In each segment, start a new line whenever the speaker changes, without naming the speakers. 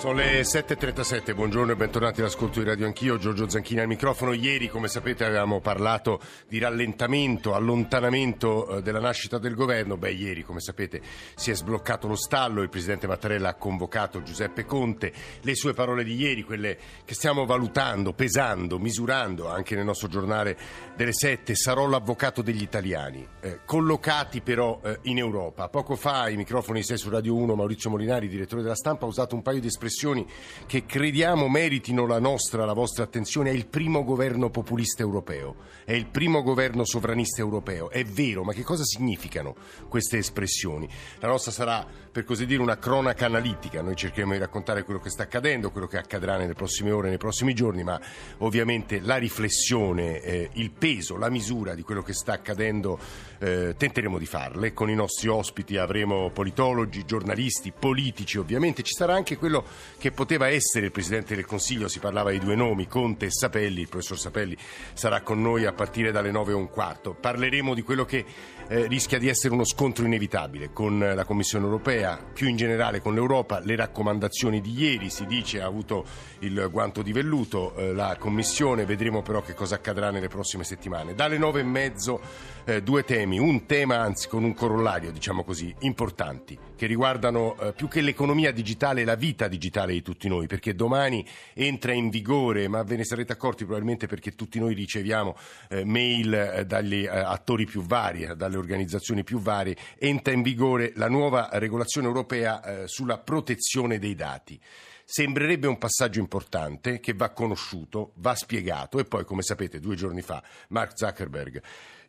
Sono le 7.37, buongiorno e bentornati all'ascolto di Radio Anch'io, Giorgio Zanchini al microfono. Ieri, come sapete, avevamo parlato di rallentamento, allontanamento eh, della nascita del governo. Beh, ieri, come sapete, si è sbloccato lo stallo, il Presidente Mattarella ha convocato Giuseppe Conte. Le sue parole di ieri, quelle che stiamo valutando, pesando, misurando anche nel nostro giornale delle 7, sarò l'avvocato degli italiani, eh, collocati però eh, in Europa. Poco fa ai microfoni 6 su Radio 1 Maurizio Molinari, direttore della stampa, ha usato un paio di espressioni espressioni che crediamo meritino la nostra, la vostra attenzione, è il primo governo populista europeo, è il primo governo sovranista europeo. È vero, ma che cosa significano queste espressioni? La nostra sarà, per così dire, una cronaca analitica, noi cercheremo di raccontare quello che sta accadendo, quello che accadrà nelle prossime ore, nei prossimi giorni, ma ovviamente la riflessione, eh, il peso, la misura di quello che sta accadendo eh, tenteremo di farle. Con i nostri ospiti avremo politologi, giornalisti, politici, ovviamente ci sarà anche quello che poteva essere il Presidente del Consiglio, si parlava di due nomi, Conte e Sapelli, il professor Sapelli sarà con noi a partire dalle 9 e un quarto. Parleremo di quello che eh, rischia di essere uno scontro inevitabile con la Commissione europea, più in generale con l'Europa, le raccomandazioni di ieri, si dice ha avuto il guanto di velluto, eh, la Commissione, vedremo però che cosa accadrà nelle prossime settimane. Dalle 9 e mezzo eh, due temi, un tema anzi con un corollario, diciamo così, importanti, che riguardano eh, più che l'economia digitale la vita digitale di tutti noi, perché domani entra in vigore, ma ve ne sarete accorti probabilmente perché tutti noi riceviamo eh, mail eh, dagli eh, attori più vari, dalle organizzazioni più varie, entra in vigore la nuova regolazione europea eh, sulla protezione dei dati. Sembrerebbe un passaggio importante che va conosciuto, va spiegato e poi, come sapete, due giorni fa Mark Zuckerberg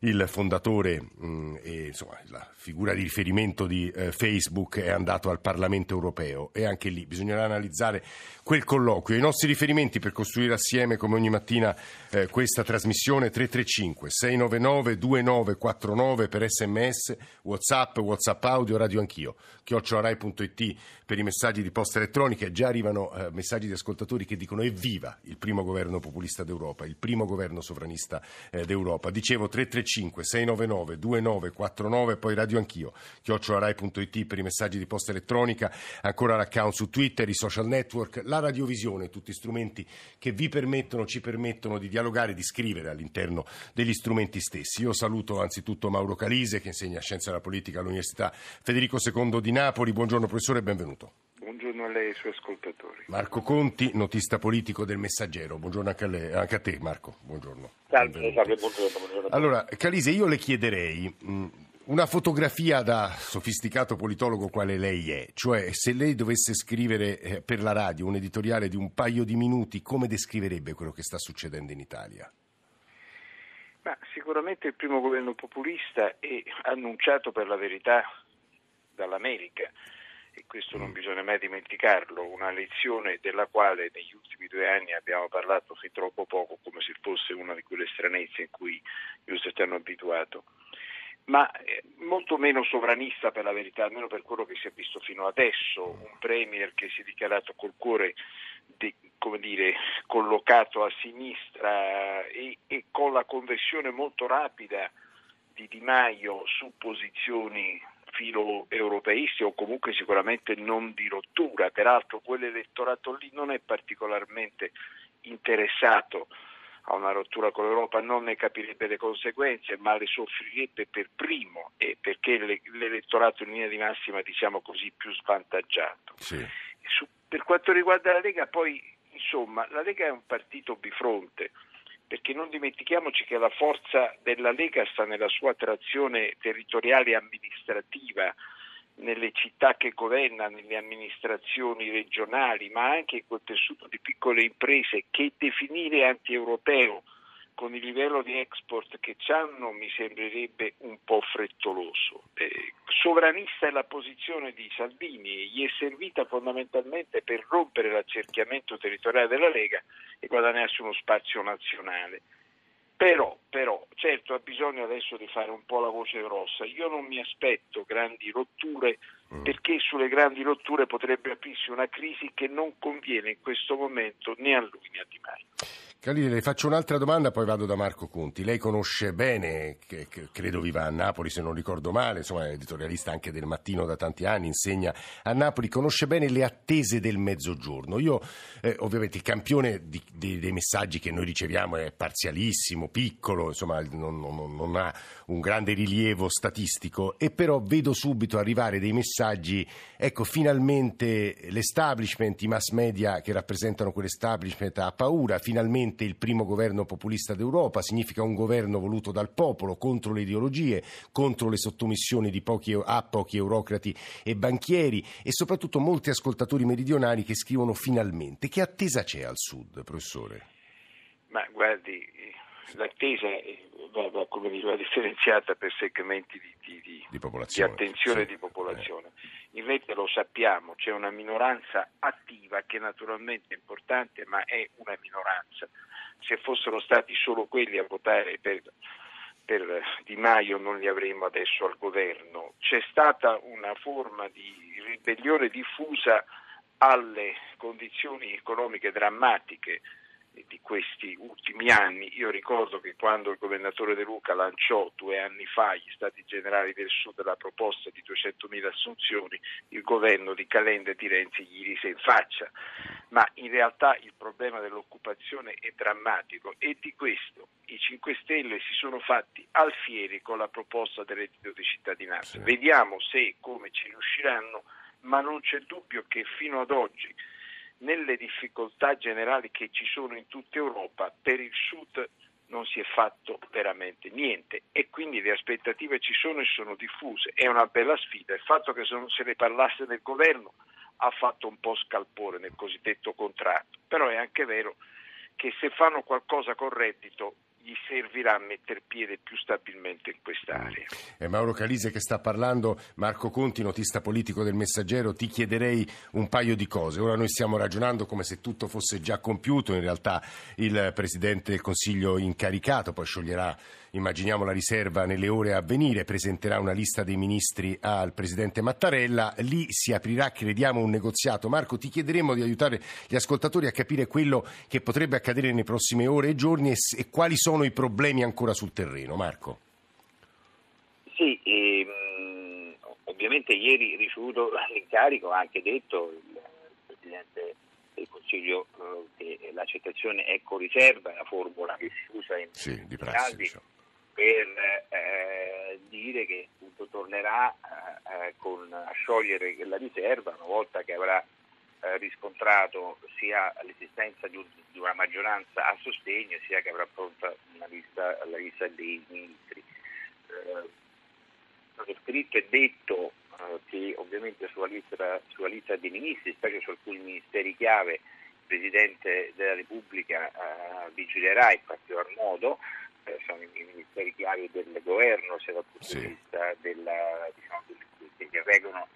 il fondatore mh, mm, e insomma, la figura di riferimento di eh, Facebook è andato al Parlamento europeo e anche lì bisognerà analizzare quel colloquio. I nostri riferimenti per costruire assieme come ogni mattina eh, questa trasmissione 335 699 2949 per sms, whatsapp, whatsapp audio, radio anch'io, chiocciolarai.it per i messaggi di posta elettronica. Già arrivano eh, messaggi di ascoltatori che dicono evviva il primo governo populista d'Europa, il primo governo sovranista eh, d'Europa. Dicevo 335 335 699 2949 poi radio anch'io chiocciolarai.it per i messaggi di posta elettronica ancora l'account su Twitter i social network la radiovisione tutti strumenti che vi permettono ci permettono di dialogare di scrivere all'interno degli strumenti stessi. Io saluto anzitutto Mauro Calise che insegna scienza della politica all'Università Federico II di Napoli. Buongiorno professore e benvenuto
Buongiorno a lei e ai suoi ascoltatori.
Marco Conti, notista politico del Messaggero. Buongiorno anche a, lei, anche a te, Marco. Buongiorno.
Salve, salve, buongiorno, buongiorno.
Allora, Calise, io le chiederei mh, una fotografia da sofisticato politologo quale lei è, cioè se lei dovesse scrivere eh, per la radio un editoriale di un paio di minuti, come descriverebbe quello che sta succedendo in Italia?
Ma sicuramente il primo governo populista è annunciato per la verità dall'America e questo non bisogna mai dimenticarlo, una lezione della quale negli ultimi due anni abbiamo parlato fin troppo poco, come se fosse una di quelle stranezze in cui gli USA hanno abituato, ma eh, molto meno sovranista per la verità, almeno per quello che si è visto fino adesso, un premier che si è dichiarato col cuore di, come dire, collocato a sinistra e, e con la conversione molto rapida di Di Maio su posizioni filo europeisti o comunque sicuramente non di rottura, peraltro quell'elettorato lì non è particolarmente interessato a una rottura con l'Europa, non ne capirebbe le conseguenze, ma le soffrirebbe per primo e perché l'elettorato in linea di massima diciamo così più svantaggiato.
Sì.
Su, per quanto riguarda la Lega, poi insomma la Lega è un partito bifronte perché non dimentichiamoci che la forza della Lega sta nella sua trazione territoriale e amministrativa, nelle città che governa, nelle amministrazioni regionali, ma anche in quel tessuto di piccole imprese che definire anti-europeo con il livello di export che hanno mi sembrerebbe un po' frettoloso. Eh, sovranista è la posizione di Salvini, gli è servita fondamentalmente per rompere l'accerchiamento territoriale della Lega e guadagnarsi uno spazio nazionale. Però, però, certo ha bisogno adesso di fare un po' la voce grossa. Io non mi aspetto grandi rotture mm. perché sulle grandi rotture potrebbe aprirsi una crisi che non conviene in questo momento né a lui né a Di Maio.
Calile, le faccio un'altra domanda, poi vado da Marco Conti. Lei conosce bene, che, che credo viva a Napoli se non ricordo male, insomma è editorialista anche del Mattino da tanti anni, insegna a Napoli, conosce bene le attese del mezzogiorno. Io, eh, ovviamente, il campione di, di, dei messaggi che noi riceviamo è parzialissimo, piccolo, insomma non, non, non ha un grande rilievo statistico, e però vedo subito arrivare dei messaggi, ecco, finalmente l'establishment, i mass media che rappresentano quell'establishment ha paura, finalmente finalmente il primo governo populista d'Europa, significa un governo voluto dal popolo contro le ideologie, contro le sottomissioni pochi, a pochi eurocrati e banchieri e soprattutto molti ascoltatori meridionali che scrivono finalmente. Che attesa c'è al sud, professore?
Ma guardi, l'attesa va, va come diceva, differenziata per segmenti di, di, di, di, attenzione sì. di popolazione. In rete lo sappiamo, c'è una minoranza attiva che naturalmente è importante, ma è una minoranza. Se fossero stati solo quelli a votare per, per Di Maio non li avremmo adesso al governo. C'è stata una forma di ribellione diffusa alle condizioni economiche drammatiche di questi ultimi anni. Io ricordo che quando il governatore De Luca lanciò due anni fa gli Stati Generali del Sud la proposta di 200.000 assunzioni, il governo di Calenda e di Renzi gli rise in faccia. Ma in realtà il problema dell'occupazione è drammatico e di questo i 5 Stelle si sono fatti alfieri con la proposta del reddito di cittadinanza. Sì. Vediamo se e come ci riusciranno, ma non c'è dubbio che fino ad oggi nelle difficoltà generali che ci sono in tutta Europa, per il Sud non si è fatto veramente niente e quindi le aspettative ci sono e sono diffuse. È una bella sfida. Il fatto che non se ne parlasse nel governo ha fatto un po' scalpore nel cosiddetto contratto, però è anche vero che se fanno qualcosa con reddito gli servirà a mettere piede più stabilmente in quest'area.
È Mauro Calise che sta parlando, Marco Conti, notista politico del Messaggero, ti chiederei un paio di cose. Ora noi stiamo ragionando come se tutto fosse già compiuto, in realtà il Presidente del Consiglio incaricato poi scioglierà immaginiamo la riserva nelle ore a venire, presenterà una lista dei ministri al Presidente Mattarella, lì si aprirà, crediamo, un negoziato. Marco, ti chiederemo di aiutare gli ascoltatori a capire quello che potrebbe accadere nelle prossime ore e giorni e, quali sono i problemi ancora sul terreno. Marco.
Sì, ehm, ovviamente ieri ricevuto l'incarico ha anche detto il Presidente del Consiglio eh, che l'accettazione è con riserva, è la formula che si usa in
sì, di prassi, diciamo
per eh, dire che appunto, tornerà eh, eh, con, a sciogliere la riserva una volta che avrà eh, riscontrato sia l'esistenza di, un, di, una maggioranza a sostegno sia che avrà pronta una lista, la lista dei ministri. Eh, scritto e detto eh, che ovviamente sulla lista, sulla lista, dei ministri, specie su alcuni ministeri chiave, il Presidente della Repubblica eh, vigilerà in particolar modo eh, sono i ministeri chiari del governo, sia dal punto sì. di vista della, diciamo, che regolano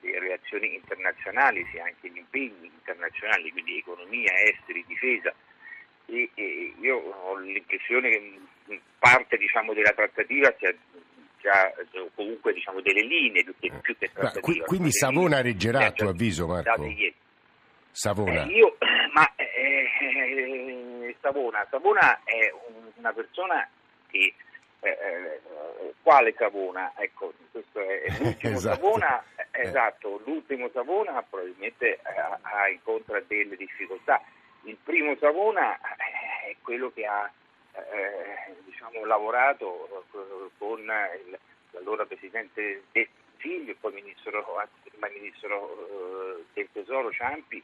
le relazioni internazionali, sia anche gli impegni internazionali, quindi economia, esteri, difesa. E, e io ho l'impressione che parte diciamo, della trattativa sia già comunque diciamo, delle linee più che, più che trattativa.
quindi Savona reggerà a tuo avviso Marco? Savona.
Eh, io, ma eh, eh, Savona, Savona è un una persona che eh, eh, quale Savona? Ecco, questo è, l'ultimo esatto. Savona, eh, eh. Esatto, l'ultimo Savona probabilmente ha incontra delle difficoltà. Il primo Savona è quello che ha diciamo, lavorato con il, l'allora Presidente del Consiglio e poi Ministro, Ministro del Tesoro Ciampi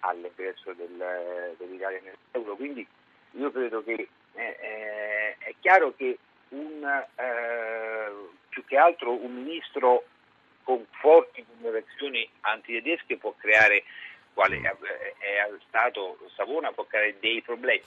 all'ingresso del, dell'Italia nell'euro. Quindi io credo che eh, eh, è chiaro che un, eh, più che altro un ministro con forti connotazioni antitedesche può creare, quale è stato Savona, può creare dei problemi.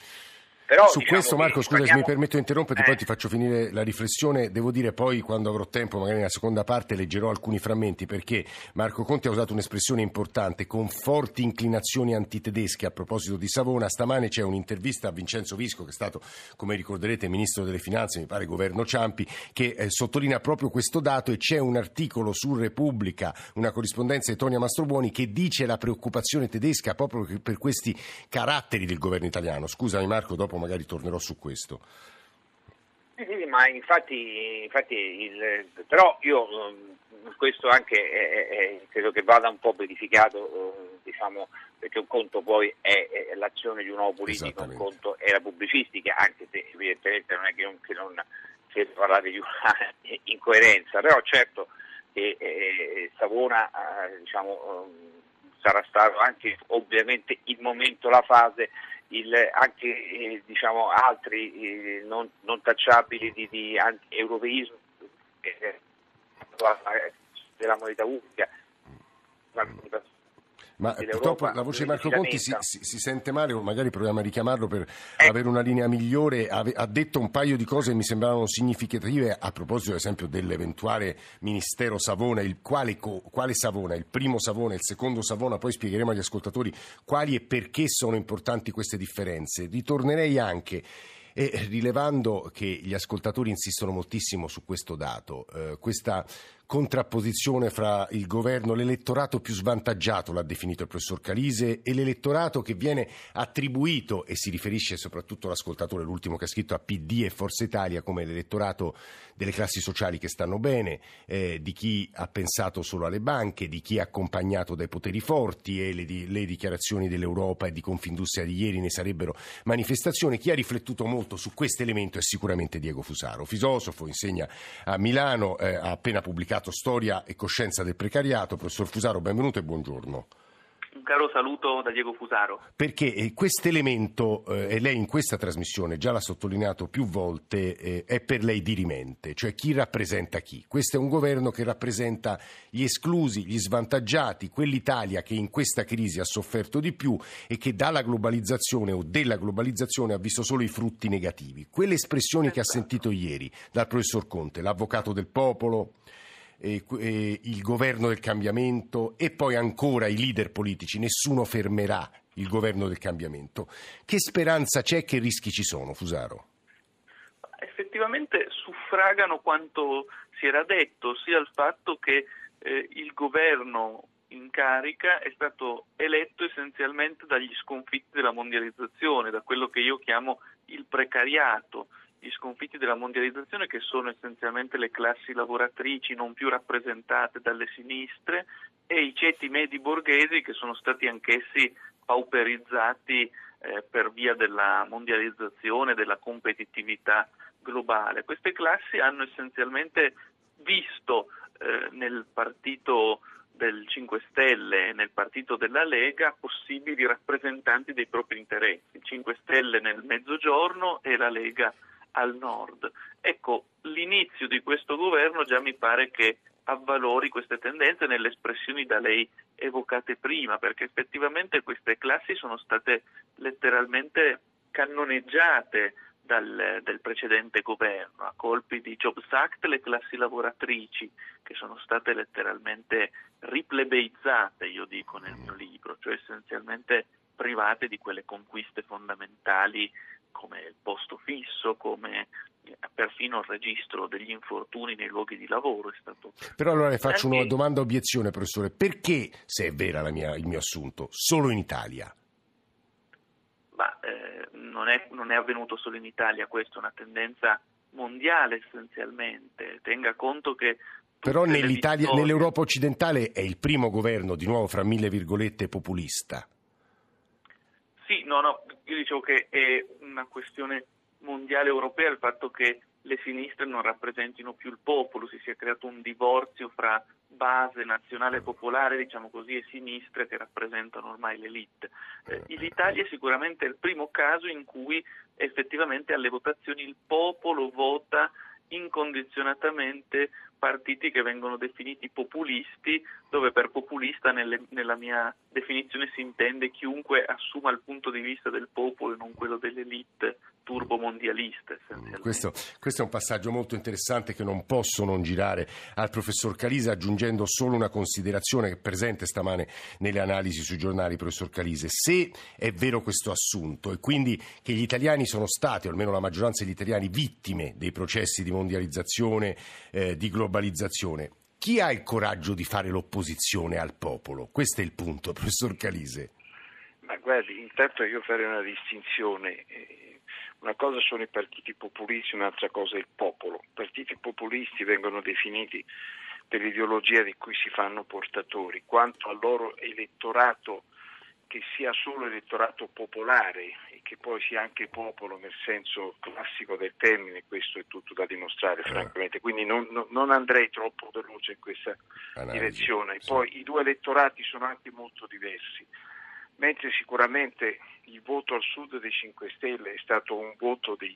Però, Su diciamo questo Marco, scusa se mi permetto di interromperti, eh. poi ti faccio finire la riflessione. Devo dire poi quando avrò tempo, magari nella seconda parte, leggerò alcuni frammenti perché Marco Conti ha usato un'espressione importante, con forti inclinazioni antitedesche a proposito di Savona. Stamane c'è un'intervista a Vincenzo Visco, che è stato, come ricorderete, Ministro delle Finanze, mi pare governo Ciampi, che eh, sottolinea proprio questo dato e c'è un articolo su Repubblica, una corrispondenza di Tonia Mastrobuoni, che dice la preoccupazione tedesca proprio per questi caratteri del governo italiano. Scusami Marco, dopo magari tornerò su questo.
Sì, sì, ma infatti, infatti il, però io mm, questo anche è, è, credo che vada un po' verificato, eh, diciamo, perché un conto poi è, è, l'azione di un uomo politico, un conto è la pubblicistica, anche se evidentemente non è che non, che non si parlare di una incoerenza, però certo che eh, Savona eh, diciamo, eh, sarà stato anche ovviamente il momento, la fase il, anche eh, diciamo, altri eh, non, non, tacciabili di, di anti-europeismo eh, della moneta unica.
Ma purtroppo la voce di Marco Conti si, si, si, sente male, o magari proviamo a richiamarlo per eh. avere una linea migliore. Ave, ha detto un paio di cose che mi sembravano significative a proposito, ad esempio, dell'eventuale ministero Savona. Il quale, quale Savona? Il primo Savona, il secondo Savona? Poi spiegheremo agli ascoltatori quali e perché sono importanti queste differenze. Ritornerei anche e rilevando che gli ascoltatori insistono moltissimo su questo dato, eh, questa contrapposizione fra il governo, l'elettorato più svantaggiato, l'ha definito il professor Calise, e l'elettorato che viene attribuito, e si riferisce soprattutto all'ascoltatore, l'ultimo che ha scritto a PD e Forza Italia, come l'elettorato delle classi sociali che stanno bene, eh, di chi ha pensato solo alle banche, di chi è accompagnato dai poteri forti e le, le dichiarazioni dell'Europa e di Confindustria di ieri ne sarebbero manifestazioni. Chi ha riflettuto molto su questo elemento è sicuramente Diego Fusaro, filosofo, insegna a Milano, eh, ha appena pubblicato pubblicato Storia e coscienza del precariato. Professor Fusaro, benvenuto e buongiorno.
Un caro saluto da Diego Fusaro.
Perché eh, questo elemento, eh, e lei in questa trasmissione già l'ha sottolineato più volte, eh, è per lei dirimente, cioè chi rappresenta chi. Questo è un governo che rappresenta gli esclusi, gli svantaggiati, quell'Italia che in questa crisi ha sofferto di più e che dalla globalizzazione o della globalizzazione ha visto solo i frutti negativi. Quelle espressioni che ha esatto. sentito ieri dal professor Conte, l'avvocato del popolo, eh, eh, il governo del cambiamento e poi ancora i leader politici. Nessuno fermerà il governo del cambiamento. Che speranza c'è, che rischi ci sono, Fusaro?
Effettivamente suffragano quanto si era detto, sia il fatto che eh, il governo in carica è stato eletto essenzialmente dagli sconfitti della mondializzazione, da quello che io chiamo il precariato, gli sconfitti della mondializzazione che sono essenzialmente le classi lavoratrici non più rappresentate dalle sinistre e i ceti medi borghesi che sono stati anch'essi pauperizzati eh, per via della mondializzazione, della competitività globale. Queste classi hanno essenzialmente visto eh, nel partito del 5 Stelle e nel partito della Lega possibili rappresentanti dei propri interessi, 5 Stelle nel mezzogiorno e la Lega al nord. Ecco, l'inizio di questo governo già mi pare che avvalori queste tendenze nelle espressioni da lei evocate prima, perché effettivamente queste classi sono state letteralmente cannoneggiate dal, del precedente governo, a colpi di Jobs Act le classi lavoratrici che sono state letteralmente riplebeizzate, io dico nel mio libro, cioè essenzialmente private di quelle conquiste fondamentali come il posto fisso, come eh, perfino il registro degli infortuni nei luoghi di lavoro è stato...
Però allora le faccio una domanda obiezione, professore. Perché, se è vera mia, il mio assunto, solo in Italia?
Ma eh, non, è, non è avvenuto solo in Italia, questa è una tendenza mondiale essenzialmente. Tenga conto che
però nell'Italia, nell'Europa occidentale è il primo governo, di nuovo fra mille virgolette, populista.
Sì, no, no, io dicevo che è una questione mondiale europea il fatto che le sinistre non rappresentino più il popolo, si sia creato un divorzio fra base nazionale popolare, diciamo così, e sinistre che rappresentano ormai l'elite. Eh, L'Italia è sicuramente il primo caso in cui effettivamente alle votazioni il popolo vota incondizionatamente partiti che vengono definiti populisti, dove per populista nelle, nella mia definizione si intende chiunque assuma il punto di vista del popolo e non quello dell'elite turbomondialiste.
Questo, questo, è un passaggio molto interessante che non posso non girare al professor Calise aggiungendo solo una considerazione che è presente stamane nelle analisi sui giornali, professor Calise. Se è vero questo assunto e quindi che gli italiani sono stati, o almeno la maggioranza degli italiani, vittime dei processi di mondializzazione, eh, di globalizzazione, chi ha il coraggio di fare l'opposizione al popolo? Questo è il punto, professor Calise.
Ma guardi, intanto io farei una distinzione. Una cosa sono i partiti populisti, un'altra cosa è il popolo. I partiti populisti vengono definiti per l'ideologia di cui si fanno portatori, quanto al loro elettorato che sia solo elettorato popolare che poi sia anche popolo nel senso classico del termine, questo è tutto da dimostrare eh. francamente, quindi non, non, andrei troppo veloce in questa Analisi, direzione. Sì. Poi i due elettorati sono anche molto diversi mentre sicuramente il voto al sud dei 5 Stelle è stato un voto di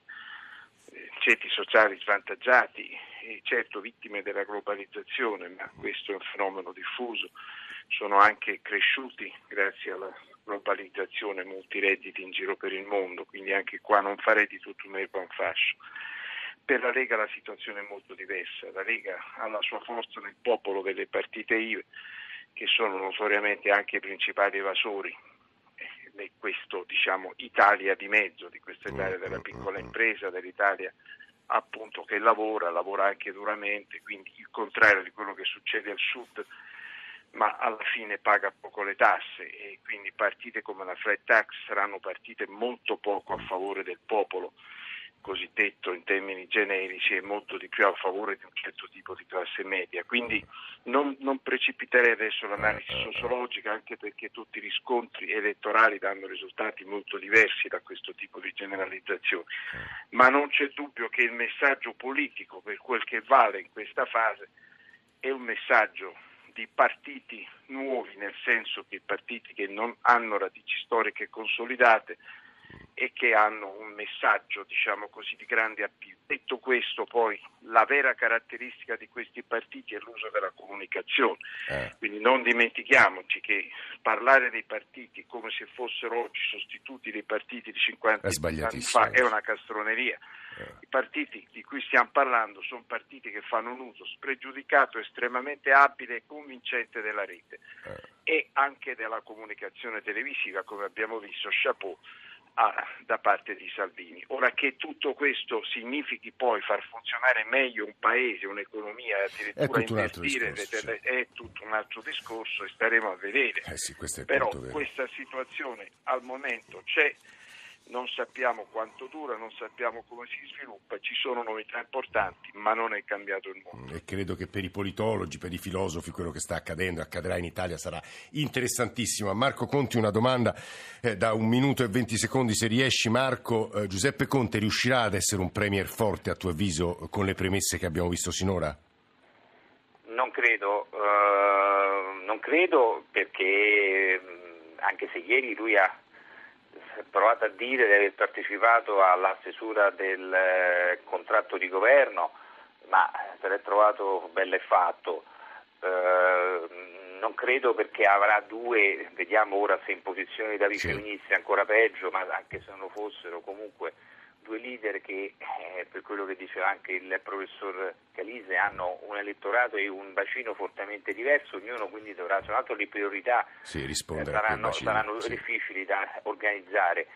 eh, ceti sociali svantaggiati e certo vittime della globalizzazione, ma questo è un fenomeno diffuso, sono anche cresciuti grazie alla globalizzazione molti redditi in giro per il mondo, quindi anche qua non farei di tutto un erba un fascio. Per la Lega la situazione è molto diversa, la Lega ha la sua forza nel popolo delle partite IVE che sono notoriamente anche i principali evasori questo diciamo, Italia di mezzo, di questa Italia della piccola impresa, dell'Italia appunto che lavora, lavora anche duramente, quindi il contrario di quello che succede al sud, ma alla fine paga poco le tasse e quindi partite come la flat tax saranno partite molto poco a favore del popolo cosiddetto in termini generici è molto di più a favore di un certo tipo di classe media. Quindi non, non precipiterei adesso l'analisi sociologica anche perché tutti i riscontri elettorali danno risultati molto diversi da questo tipo di generalizzazione. Ma non c'è dubbio che il messaggio politico, per quel che vale in questa fase, è un messaggio di partiti nuovi, nel senso che partiti che non hanno radici storiche consolidate e che hanno un messaggio, diciamo così, di grande appeal. Detto questo, poi la vera caratteristica di questi partiti è l'uso della comunicazione. Eh. Quindi non dimentichiamoci che parlare dei partiti come se fossero oggi sostituti dei partiti di 50 anni fa è una castroneria. Eh. I partiti di cui stiamo parlando sono partiti che fanno un uso spregiudicato, estremamente abile e convincente della rete eh. e anche della comunicazione televisiva, come abbiamo visto, chapeau a, da parte di Salvini. Ora che tutto questo significhi poi far funzionare meglio un paese, un'economia, addirittura investire, discorso, è tutto un altro discorso e staremo a vedere.
Eh sì,
Però questa situazione al momento c'è non sappiamo quanto dura, non sappiamo come si sviluppa, ci sono novità importanti, ma non è cambiato il mondo.
E credo che per i politologi, per i filosofi, quello che sta accadendo e accadrà in Italia sarà interessantissimo. A Marco Conti una domanda eh, da un minuto e venti secondi, se riesci Marco. Eh, Giuseppe Conte riuscirà ad essere un premier forte a tuo avviso con le premesse che abbiamo visto sinora?
Non credo, uh, non credo perché anche se ieri lui ha provato a dire di aver partecipato alla stesura del eh, contratto di governo, ma se l'è trovato bello e fatto. Eh, non credo perché avrà due, vediamo ora se in posizione da viceministri ancora peggio, ma anche se non lo fossero comunque due leader che, eh, per quello che diceva anche il professor Calise, hanno un elettorato e un bacino fortemente diverso, ognuno quindi dovrà, tra l'altro le priorità
sì,
eh, saranno, saranno sì. difficili da organizzare.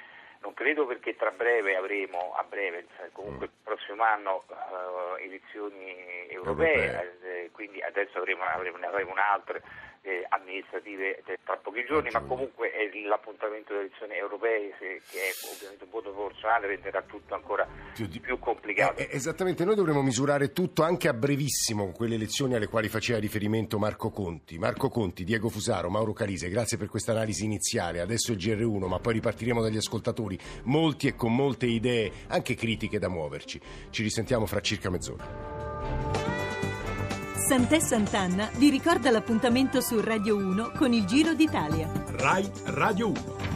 Non credo perché tra breve avremo, a breve, comunque mm. il prossimo anno, uh, elezioni europee, europee. Eh, quindi adesso avremo, avremo, ne avremo un'altra eh, amministrative tra pochi giorni, ma comunque è l'appuntamento delle elezioni europee che è ovviamente un voto proporzionale renderà tutto ancora più, di... più complicato.
Eh, esattamente, noi dovremo misurare tutto anche a brevissimo quelle elezioni alle quali faceva riferimento Marco Conti. Marco Conti, Diego Fusaro, Mauro Calise, grazie per questa analisi iniziale. Adesso il GR1, ma poi ripartiremo dagli ascoltatori, molti e con molte idee, anche critiche da muoverci. Ci risentiamo fra circa mezz'ora.
Sant'è Sant'Anna vi ricorda l'appuntamento su Radio 1 con il Giro d'Italia.
Rai Radio 1.